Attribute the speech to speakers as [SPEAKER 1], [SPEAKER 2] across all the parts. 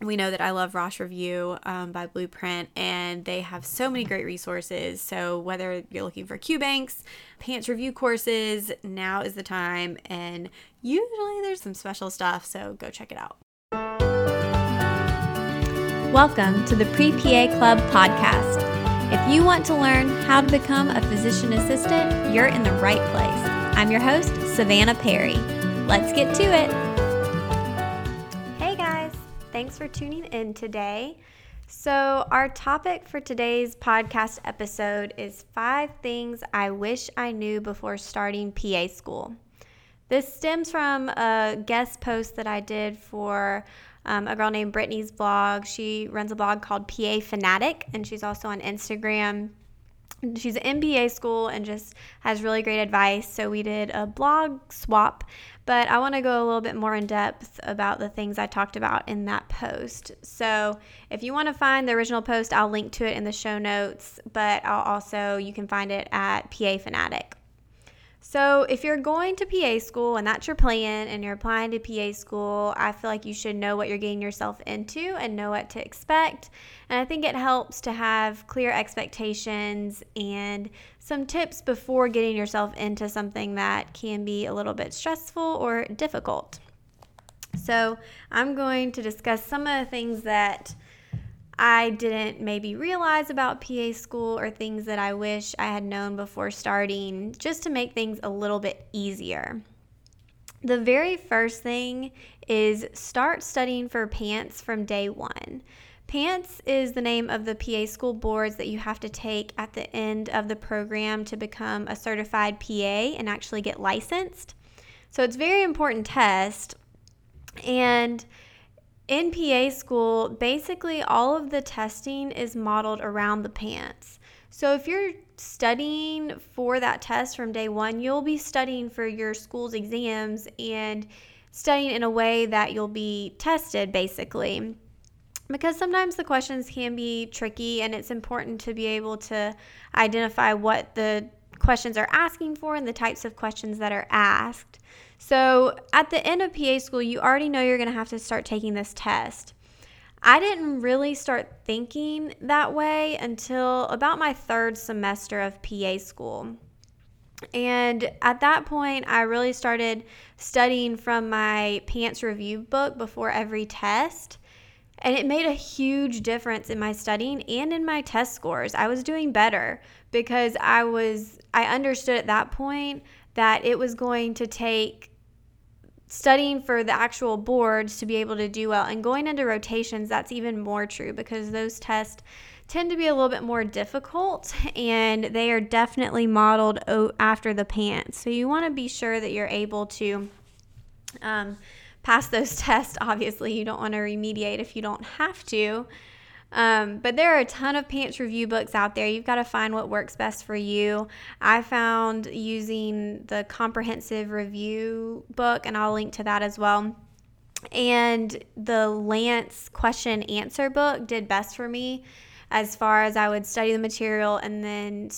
[SPEAKER 1] we know that I love Rosh Review um, by Blueprint, and they have so many great resources. So, whether you're looking for Q banks, PANCE review courses, now is the time. And usually there's some special stuff, so go check it out.
[SPEAKER 2] Welcome to the Pre PA Club podcast. If you want to learn how to become a physician assistant, you're in the right place. I'm your host, Savannah Perry. Let's get to it.
[SPEAKER 1] Thanks for tuning in today. So, our topic for today's podcast episode is five things I wish I knew before starting PA school. This stems from a guest post that I did for um, a girl named Brittany's blog. She runs a blog called PA Fanatic, and she's also on Instagram she's an MBA school and just has really great advice. So we did a blog swap, but I want to go a little bit more in depth about the things I talked about in that post. So if you want to find the original post, I'll link to it in the show notes, but I'll also you can find it at PA Fanatic. So, if you're going to PA school and that's your plan and you're applying to PA school, I feel like you should know what you're getting yourself into and know what to expect. And I think it helps to have clear expectations and some tips before getting yourself into something that can be a little bit stressful or difficult. So, I'm going to discuss some of the things that I didn't maybe realize about PA school or things that I wish I had known before starting just to make things a little bit easier. The very first thing is start studying for PANCE from day one. PANCE is the name of the PA school boards that you have to take at the end of the program to become a certified PA and actually get licensed. So it's very important test. And in PA school, basically all of the testing is modeled around the PANCE. So if you're studying for that test from day one, you'll be studying for your school's exams and studying in a way that you'll be tested basically. Because sometimes the questions can be tricky and it's important to be able to identify what the questions are asking for and the types of questions that are asked. So at the end of PA school, you already know you're going to have to start taking this test. I didn't really start thinking that way until about my third semester of PA school. And at that point, I really started studying from my PANCE review book before every test. And it made a huge difference in my studying and in my test scores. I was doing better because I was I understood at that point that it was going to take studying for the actual boards to be able to do well. And going into rotations, that's even more true because those tests tend to be a little bit more difficult and they are definitely modeled after the PANCE So you want to be sure that you're able to um, pass those tests. Obviously, you don't want to remediate if you don't have to. Um, but there are a ton of PANCE review books out there. You've got to find what works best for you. I found using the comprehensive review book, and I'll link to that as well. And the Lange question answer book did best for me as far as I would study the material and then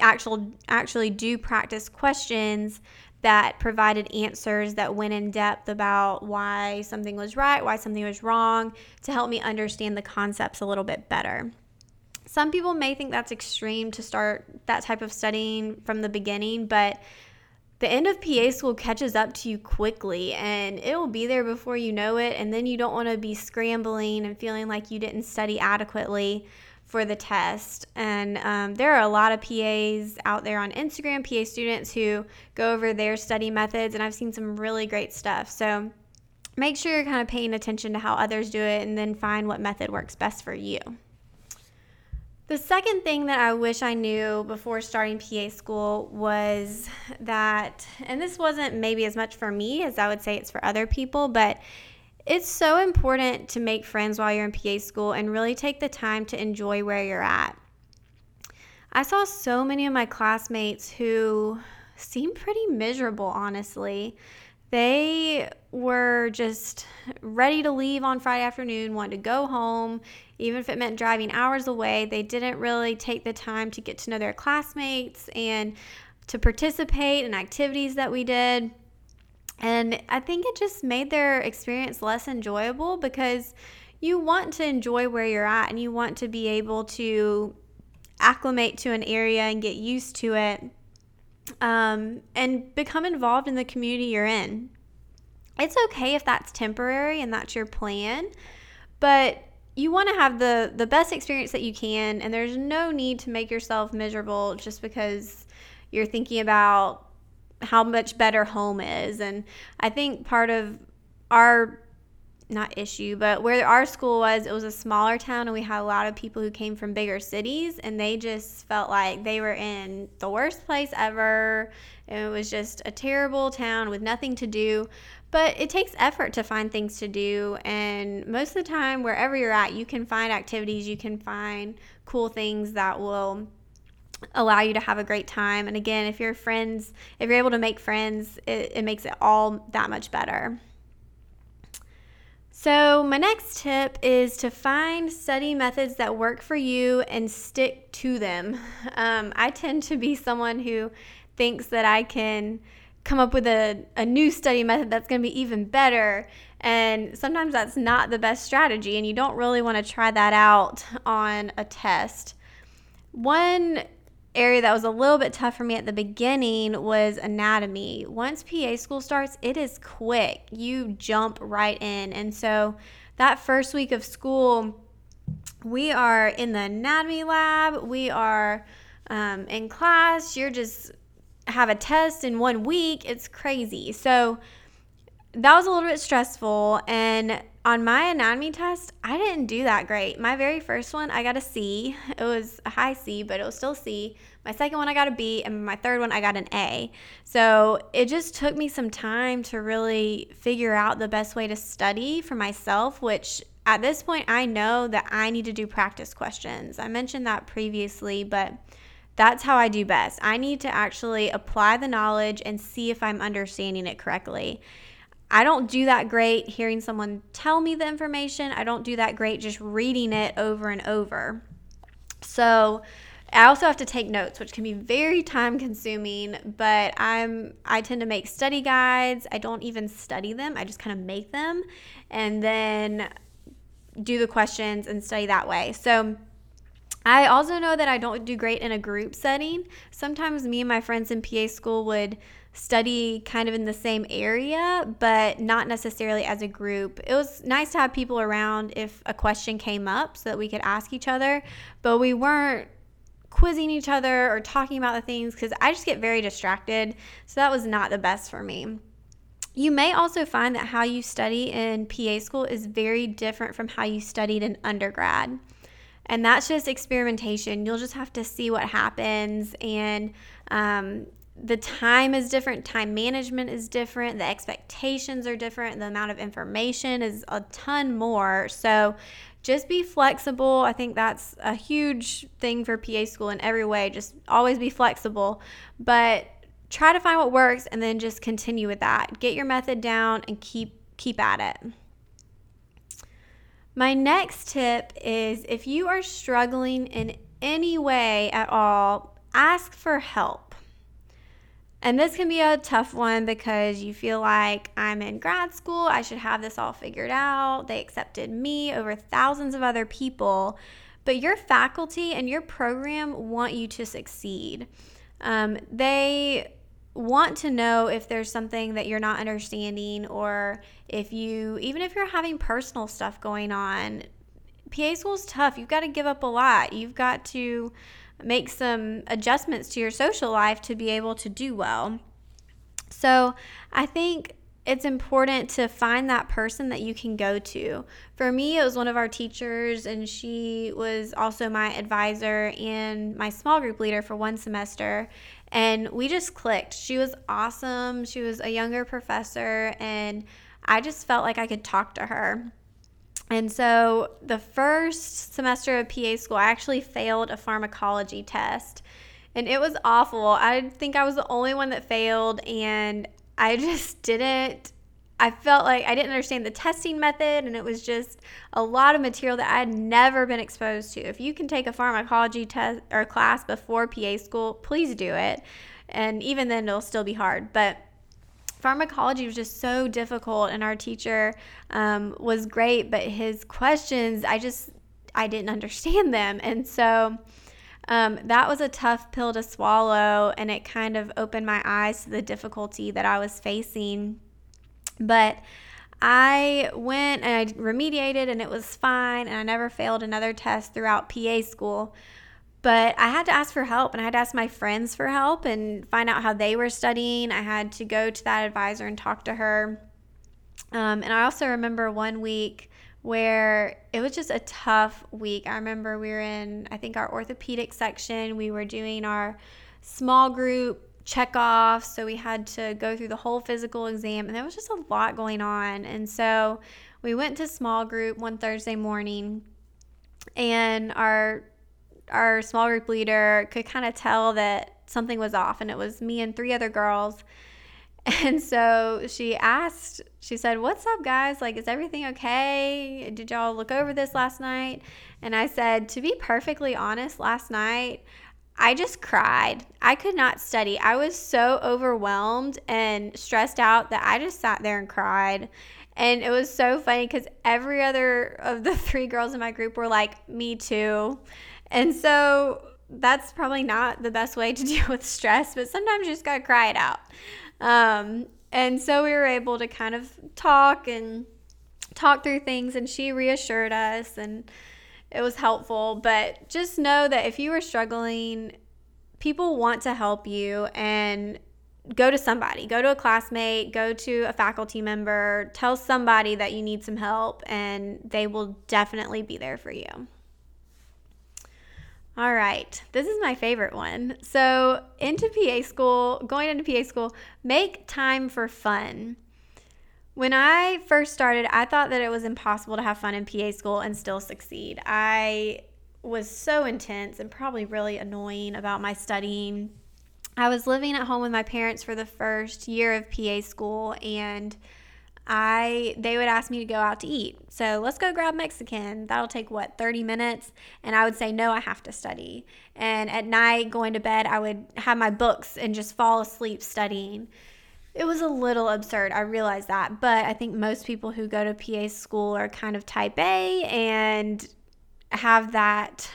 [SPEAKER 1] actual actually do practice questions that provided answers that went in depth about why something was right, why something was wrong, to help me understand the concepts a little bit better. Some people may think that's extreme to start that type of studying from the beginning, but the end of PA school catches up to you quickly and it will be there before you know it. And then you don't want to be scrambling and feeling like you didn't study adequately for the test. And um, there are a lot of PAs out there on Instagram, PA students who go over their study methods, and I've seen some really great stuff. So make sure you're kind of paying attention to how others do it and then find what method works best for you. The second thing that I wish I knew before starting PA school was that, and this wasn't maybe as much for me as I would say it's for other people, but it's so important to make friends while you're in PA school and really take the time to enjoy where you're at. I saw so many of my classmates who seemed pretty miserable, honestly. They were just ready to leave on Friday afternoon, wanted to go home, even if it meant driving hours away. They didn't really take the time to get to know their classmates and to participate in activities that we did. And I think it just made their experience less enjoyable because you want to enjoy where you're at and you want to be able to acclimate to an area and get used to it um, and become involved in the community you're in. It's okay if that's temporary and that's your plan, but you want to have the the best experience that you can and there's no need to make yourself miserable just because you're thinking about how much better home is and I think part of our not issue, but where our school was, it was a smaller town, and we had a lot of people who came from bigger cities, and they just felt like they were in the worst place ever. And it was just a terrible town with nothing to do. But it takes effort to find things to do, and most of the time, wherever you're at, you can find activities, you can find cool things that will allow you to have a great time. And again, if you're friends, if you're able to make friends, it, it makes it all that much better. So, my next tip is to find study methods that work for you and stick to them. Um, I tend to be someone who thinks that I can come up with a, a new study method that's going to be even better. And sometimes that's not the best strategy, and you don't really want to try that out on a test. One area that was a little bit tough for me at the beginning was anatomy. Once PA school starts, it is quick. You jump right in. And so that first week of school, we are in the anatomy lab, we are um, in class, you're just have a test in one week. It's crazy. So that was a little bit stressful. And on my anatomy test, I didn't do that great. My very first one, I got a C. It was a high C, but it was still C. My second one, I got a B. And my third one, I got an A. So it just took me some time to really figure out the best way to study for myself, which at this point, I know that I need to do practice questions. I mentioned that previously, but that's how I do best. I need to actually apply the knowledge and see if I'm understanding it correctly. I don't do that great hearing someone tell me the information. I don't do that great just reading it over and over. So, I also have to take notes, which can be very time consuming, but I'm I tend to make study guides. I don't even study them. I just kind of make them and then do the questions and study that way. So, I also know that I don't do great in a group setting. Sometimes me and my friends in PA school would study kind of in the same area, but not necessarily as a group. It was nice to have people around if a question came up so that we could ask each other, but we weren't quizzing each other or talking about the things because I just get very distracted. So that was not the best for me. You may also find that how you study in PA school is very different from how you studied in undergrad. And that's just experimentation. You'll just have to see what happens and um, the time is different, time management is different, the expectations are different, the amount of information is a ton more. So just be flexible. I think that's a huge thing for PA school in every way. Just always be flexible, but try to find what works and then just continue with that. Get your method down and keep keep at it. My next tip is if you are struggling in any way at all, ask for help. And this can be a tough one because you feel like I'm in grad school, I should have this all figured out. They accepted me over thousands of other people, but your faculty and your program want you to succeed. Um, they want to know if there's something that you're not understanding or if you, even if you're having personal stuff going on. PA school is tough. You've got to give up a lot. You've got to make some adjustments to your social life to be able to do well. So I think it's important to find that person that you can go to. For me, it was one of our teachers, and she was also my advisor and my small group leader for one semester. And we just clicked. She was awesome. She was a younger professor, and I just felt like I could talk to her. And so the first semester of PA school, I actually failed a pharmacology test. And it was awful. I think I was the only one that failed, and I just didn't I felt like I didn't understand the testing method, and it was just a lot of material that I had never been exposed to. If you can take a pharmacology test or class before PA school, please do it. And even then, it'll still be hard. But pharmacology was just so difficult, and our teacher um, was great, but his questions, I just I didn't understand them, and so. Um, that was a tough pill to swallow, and it kind of opened my eyes to the difficulty that I was facing. But I went and I remediated, and it was fine, and I never failed another test throughout PA school. But I had to ask for help, and I had to ask my friends for help and find out how they were studying. I had to go to that advisor and talk to her. Um, and I also remember one week where it was just a tough week. I remember we were in, I think, our orthopedic section. We were doing our small group check off. So we had to go through the whole physical exam, and there was just a lot going on. And so we went to small group one Thursday morning, and our our small group leader could kind of tell that something was off, and it was me and three other girls. And so she asked, she said, What's up, guys? Like, is everything okay? Did y'all look over this last night? And I said, To be perfectly honest, last night, I just cried. I could not study. I was so overwhelmed and stressed out that I just sat there and cried. And it was so funny because every other of the three girls in my group were like, Me too. And so that's probably not the best way to deal with stress, but sometimes you just got to cry it out. Um, and so we were able to kind of talk and talk through things, and she reassured us, and it was helpful. But just know that if you are struggling, people want to help you, and go to somebody, go to a classmate, go to a faculty member, tell somebody that you need some help, and they will definitely be there for you. All right, this is my favorite one. So, into PA school, going into PA school, make time for fun. When I first started, I thought that it was impossible to have fun in PA school and still succeed. I was so intense and probably really annoying about my studying. I was living at home with my parents for the first year of PA school and I they would ask me to go out to eat. So let's go grab Mexican. That'll take what 30 minutes, and I would say no, I have to study. And at night, going to bed, I would have my books and just fall asleep studying. It was a little absurd. I realize that, but I think most people who go to PA school are kind of type A and have that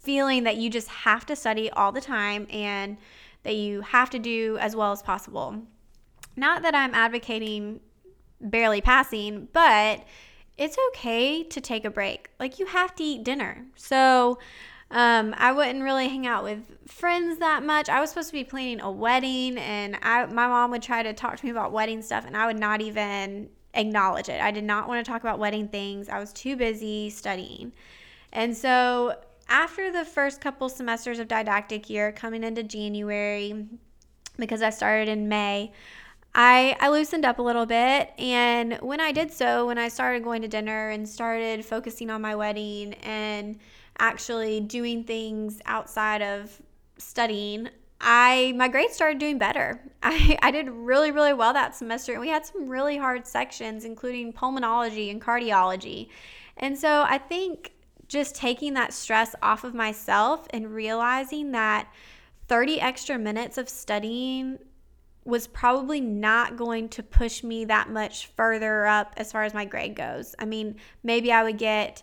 [SPEAKER 1] feeling that you just have to study all the time and that you have to do as well as possible. Not that I'm advocating barely passing, but it's okay to take a break. Like you have to eat dinner. So um, I wouldn't really hang out with friends that much. I was supposed to be planning a wedding, and I, my mom would try to talk to me about wedding stuff, and I would not even acknowledge it. I did not want to talk about wedding things. I was too busy studying. And so after the first couple semesters of didactic year coming into January, because I started in May, I, I loosened up a little bit. And when I did so, when I started going to dinner and started focusing on my wedding and actually doing things outside of studying, I my grades started doing better. I, I did really, really well that semester. And we had some really hard sections, including pulmonology and cardiology. And so I think just taking that stress off of myself and realizing that 30 extra minutes of studying was probably not going to push me that much further up as far as my grade goes. I mean, maybe I would get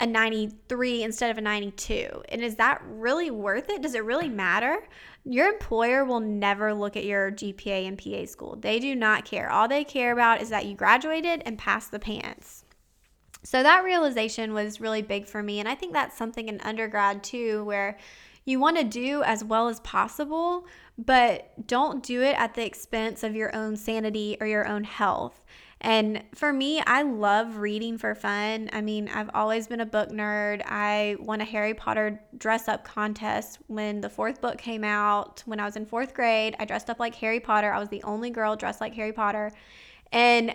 [SPEAKER 1] a 93 instead of a 92. And is that really worth it? Does it really matter? Your employer will never look at your GPA in PA school. They do not care. All they care about is that you graduated and passed the PANCE. So that realization was really big for me. And I think that's something in undergrad too, where you want to do as well as possible, but don't do it at the expense of your own sanity or your own health. And for me, I love reading for fun. I mean, I've always been a book nerd. I won a Harry Potter dress up contest when the fourth book came out. When I was in fourth grade, I dressed up like Harry Potter. I was the only girl dressed like Harry Potter. And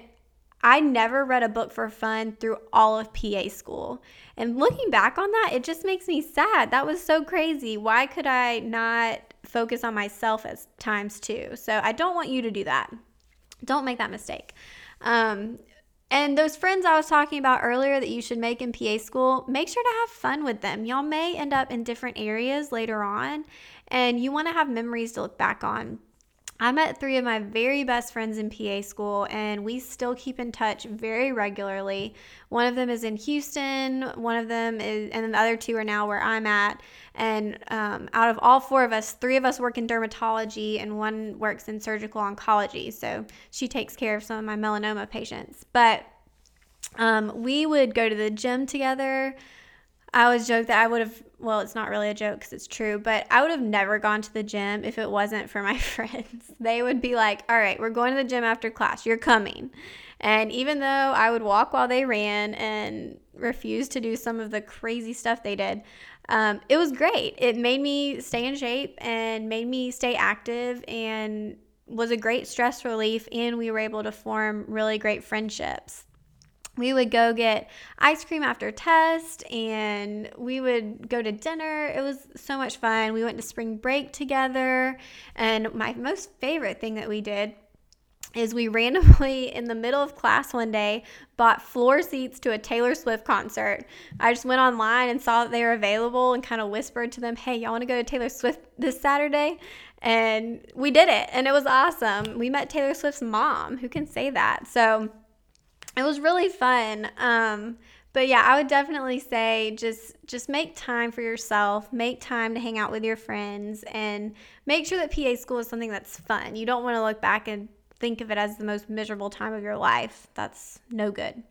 [SPEAKER 1] I never read a book for fun through all of PA school. And looking back on that, it just makes me sad. That was so crazy. Why could I not focus on myself at times too? So I don't want you to do that. Don't make that mistake. Um, and those friends I was talking about earlier that you should make in PA school, make sure to have fun with them. Y'all may end up in different areas later on, and you want to have memories to look back on. I met three of my very best friends in PA school, and we still keep in touch very regularly. One of them is in Houston, one of them is, and then the other two are now where I'm at. And um, out of all four of us, three of us work in dermatology, and one works in surgical oncology. So she takes care of some of my melanoma patients. But um, we would go to the gym together. I always joke that I would have, well, it's not really a joke because it's true, but I would have never gone to the gym if it wasn't for my friends. They would be like, all right, we're going to the gym after class. You're coming. And even though I would walk while they ran and refuse to do some of the crazy stuff they did, um, it was great. It made me stay in shape and made me stay active and was a great stress relief. And we were able to form really great friendships we would go get ice cream after test and we would go to dinner. It was so much fun. We went to spring break together. And my most favorite thing that we did is we randomly in the middle of class one day bought floor seats to a Taylor Swift concert. I just went online and saw that they were available and kind of whispered to them, "Hey, y'all want to go to Taylor Swift this Saturday?" And we did it, and it was awesome. We met Taylor Swift's mom. Who can say that? So, it was really fun. Um, but yeah, I would definitely say just just make time for yourself, make time to hang out with your friends, and make sure that PA school is something that's fun. You don't want to look back and think of it as the most miserable time of your life. That's no good.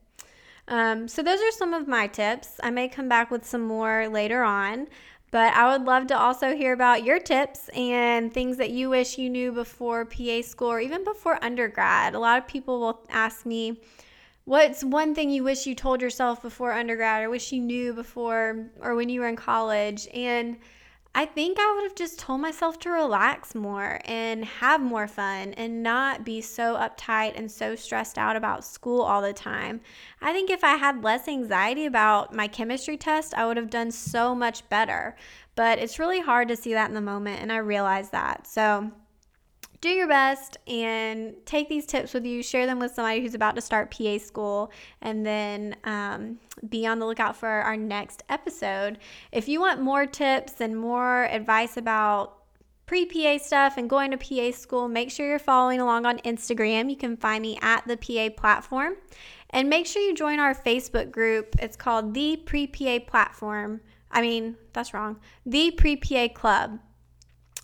[SPEAKER 1] Um, so those are some of my tips. I may come back with some more later on. But I would love to also hear about your tips and things that you wish you knew before PA school or even before undergrad. A lot of people will ask me, What's one thing you wish you told yourself before undergrad or wish you knew before or when you were in college? And I think I would have just told myself to relax more and have more fun and not be so uptight and so stressed out about school all the time. I think if I had less anxiety about my chemistry test, I would have done so much better. But it's really hard to see that in the moment, and I realize that. So, do your best and take these tips with you, share them with somebody who's about to start PA school, and then um, be on the lookout for our next episode. If you want more tips and more advice about pre PA stuff and going to PA school, make sure you're following along on Instagram. You can find me at the PA platform. And make sure you join our Facebook group. It's called the Pre PA Platform. I mean, that's wrong. The Pre PA Club.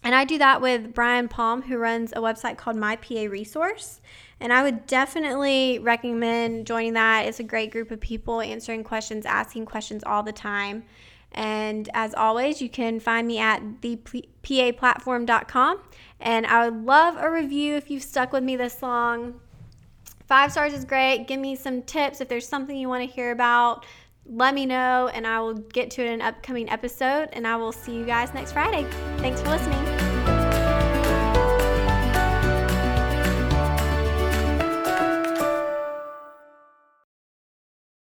[SPEAKER 1] And I do that with Brian Palm, who runs a website called My PA Resource. And I would definitely recommend joining that. It's a great group of people answering questions, asking questions all the time. And as always, you can find me at thepaplatform.com. And I would love a review if you've stuck with me this long. Five stars is great. Give me some tips if there's something you want to hear about. Let me know, and I will get to it in an upcoming episode. And I will see you guys next Friday. Thanks for listening.